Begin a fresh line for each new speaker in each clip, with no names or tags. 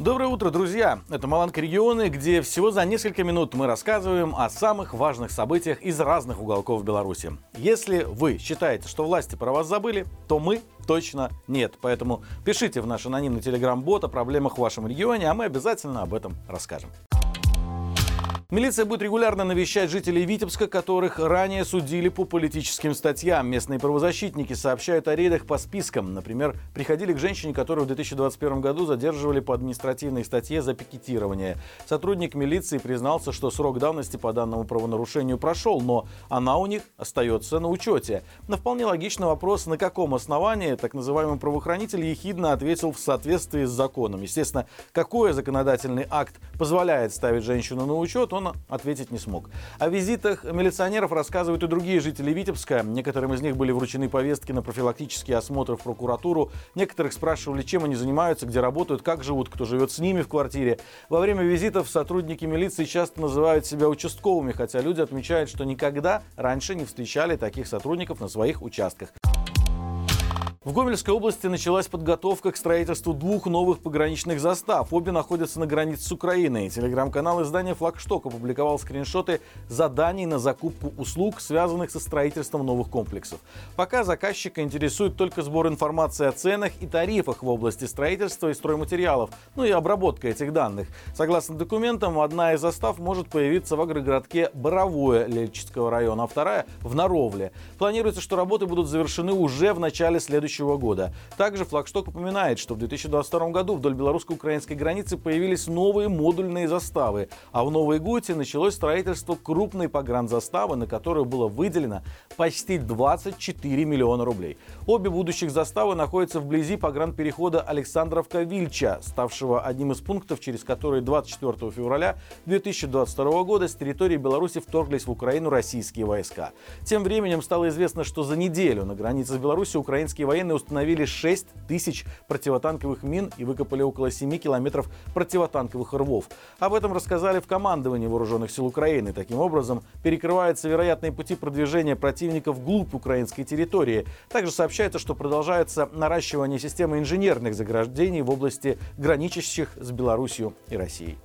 Доброе утро, друзья! Это Маланка регионы, где всего за несколько минут мы рассказываем о самых важных событиях из разных уголков Беларуси. Если вы считаете, что власти про вас забыли, то мы точно нет. Поэтому пишите в наш анонимный телеграм-бот о проблемах в вашем регионе, а мы обязательно об этом расскажем. Милиция будет регулярно навещать жителей Витебска, которых ранее судили по политическим статьям. Местные правозащитники сообщают о рейдах по спискам. Например, приходили к женщине, которую в 2021 году задерживали по административной статье за пикетирование. Сотрудник милиции признался, что срок давности по данному правонарушению прошел, но она у них остается на учете. На вполне логичный вопрос, на каком основании так называемый правоохранитель ехидно ответил в соответствии с законом. Естественно, какой законодательный акт позволяет ставить женщину на учет, он он ответить не смог. О визитах милиционеров рассказывают и другие жители Витебска. Некоторым из них были вручены повестки на профилактические осмотры в прокуратуру. Некоторых спрашивали, чем они занимаются, где работают, как живут, кто живет с ними в квартире. Во время визитов сотрудники милиции часто называют себя участковыми, хотя люди отмечают, что никогда раньше не встречали таких сотрудников на своих участках. В Гомельской области началась подготовка к строительству двух новых пограничных застав. Обе находятся на границе с Украиной. Телеграм-канал издания «Флагшток» опубликовал скриншоты заданий на закупку услуг, связанных со строительством новых комплексов. Пока заказчика интересует только сбор информации о ценах и тарифах в области строительства и стройматериалов, ну и обработка этих данных. Согласно документам, одна из застав может появиться в агрогородке Боровое Лельчицкого района, а вторая в Наровле. Планируется, что работы будут завершены уже в начале следующего следующего года. Также флагшток упоминает, что в 2022 году вдоль белорусско-украинской границы появились новые модульные заставы, а в Новой Гуте началось строительство крупной погранзаставы, на которую было выделено почти 24 миллиона рублей. Обе будущих заставы находятся вблизи погранперехода Александровка-Вильча, ставшего одним из пунктов, через который 24 февраля 2022 года с территории Беларуси вторглись в Украину российские войска. Тем временем стало известно, что за неделю на границе с Беларусью украинские военные военные установили 6 тысяч противотанковых мин и выкопали около 7 километров противотанковых рвов. Об этом рассказали в командовании вооруженных сил Украины. Таким образом, перекрываются вероятные пути продвижения противника вглубь украинской территории. Также сообщается, что продолжается наращивание системы инженерных заграждений в области граничащих с Беларусью и Россией.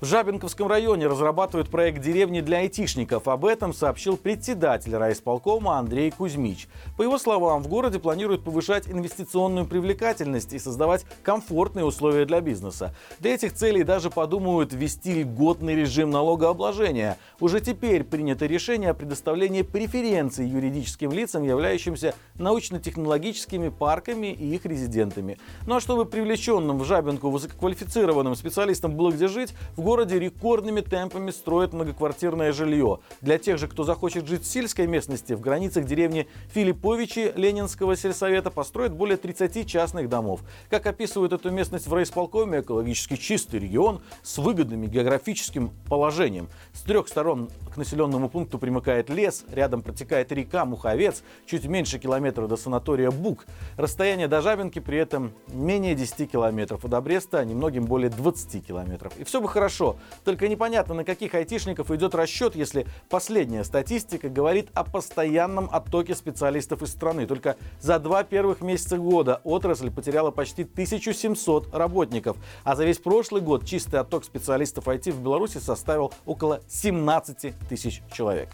В Жабинковском районе разрабатывают проект деревни для айтишников. Об этом сообщил председатель райисполкома Андрей Кузьмич. По его словам, в городе планируют повышать инвестиционную привлекательность и создавать комфортные условия для бизнеса. Для этих целей даже подумают ввести льготный режим налогообложения. Уже теперь принято решение о предоставлении преференций юридическим лицам, являющимся научно-технологическими парками и их резидентами. Ну а чтобы привлеченным в Жабинку высококвалифицированным специалистам было где жить, в городе рекордными темпами строят многоквартирное жилье. Для тех же, кто захочет жить в сельской местности, в границах деревни Филипповичи Ленинского сельсовета построят более 30 частных домов. Как описывают эту местность в райисполкоме, экологически чистый регион с выгодным географическим положением. С трех сторон населенному пункту примыкает лес, рядом протекает река Муховец, чуть меньше километра до санатория Бук. Расстояние до Жабинки при этом менее 10 километров, а до Бреста немногим более 20 километров. И все бы хорошо. Только непонятно, на каких айтишников идет расчет, если последняя статистика говорит о постоянном оттоке специалистов из страны. Только за два первых месяца года отрасль потеряла почти 1700 работников. А за весь прошлый год чистый отток специалистов IT в Беларуси составил около 17 тысяч человек.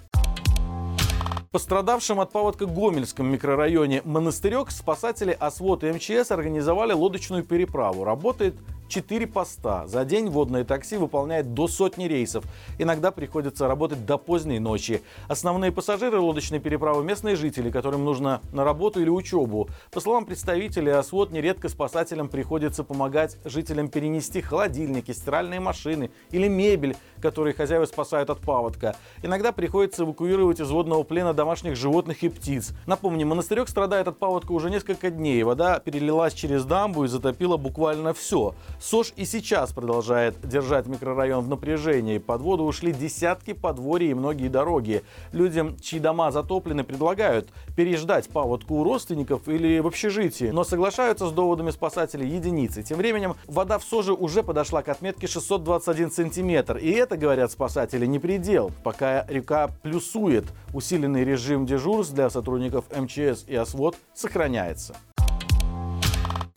Пострадавшим от паводка Гомельском микрорайоне Монастырек спасатели ОСВОД и МЧС организовали лодочную переправу. Работает 4 поста. За день водное такси выполняет до сотни рейсов. Иногда приходится работать до поздней ночи. Основные пассажиры лодочной переправы – местные жители, которым нужно на работу или учебу. По словам представителей ОСВОД, нередко спасателям приходится помогать жителям перенести холодильники, стиральные машины или мебель, которые хозяева спасают от паводка. Иногда приходится эвакуировать из водного плена домашних животных и птиц. Напомним, монастырек страдает от паводка уже несколько дней. Вода перелилась через дамбу и затопила буквально все. СОЖ и сейчас продолжает держать микрорайон в напряжении. Под воду ушли десятки подворий и многие дороги. Людям, чьи дома затоплены, предлагают переждать паводку у родственников или в общежитии. Но соглашаются с доводами спасателей единицы. Тем временем вода в СОЖе уже подошла к отметке 621 сантиметр. И это, говорят спасатели, не предел. Пока река плюсует, усиленный режим дежурств для сотрудников МЧС и ОСВОД сохраняется.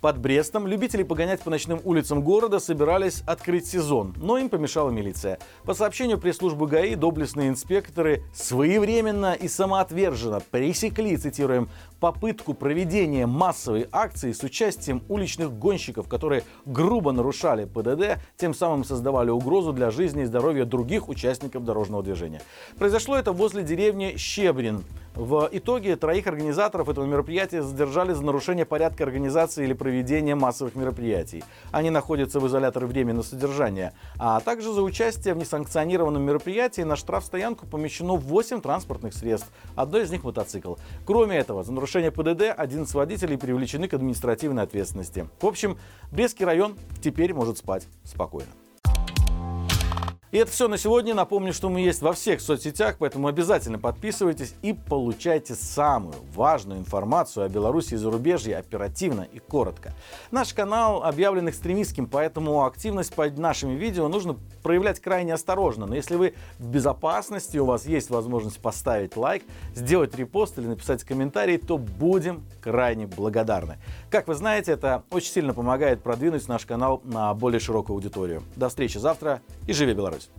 Под Брестом любители погонять по ночным улицам города собирались открыть сезон, но им помешала милиция. По сообщению пресс-службы ГАИ, доблестные инспекторы своевременно и самоотверженно пресекли, цитируем, попытку проведения массовой акции с участием уличных гонщиков, которые грубо нарушали ПДД, тем самым создавали угрозу для жизни и здоровья других участников дорожного движения. Произошло это возле деревни Щебрин. В итоге троих организаторов этого мероприятия задержали за нарушение порядка организации или проведения массовых мероприятий. Они находятся в изоляторе временного содержания. А также за участие в несанкционированном мероприятии на штрафстоянку помещено 8 транспортных средств. Одно из них мотоцикл. Кроме этого, за нарушение ПДД 11 водителей привлечены к административной ответственности. В общем, Брестский район теперь может спать спокойно. И это все на сегодня. Напомню, что мы есть во всех соцсетях, поэтому обязательно подписывайтесь и получайте самую важную информацию о Беларуси и зарубежье оперативно и коротко. Наш канал объявлен экстремистским, поэтому активность под нашими видео нужно проявлять крайне осторожно. Но если вы в безопасности, у вас есть возможность поставить лайк, сделать репост или написать комментарий, то будем крайне благодарны. Как вы знаете, это очень сильно помогает продвинуть наш канал на более широкую аудиторию. До встречи завтра и живи Беларусь!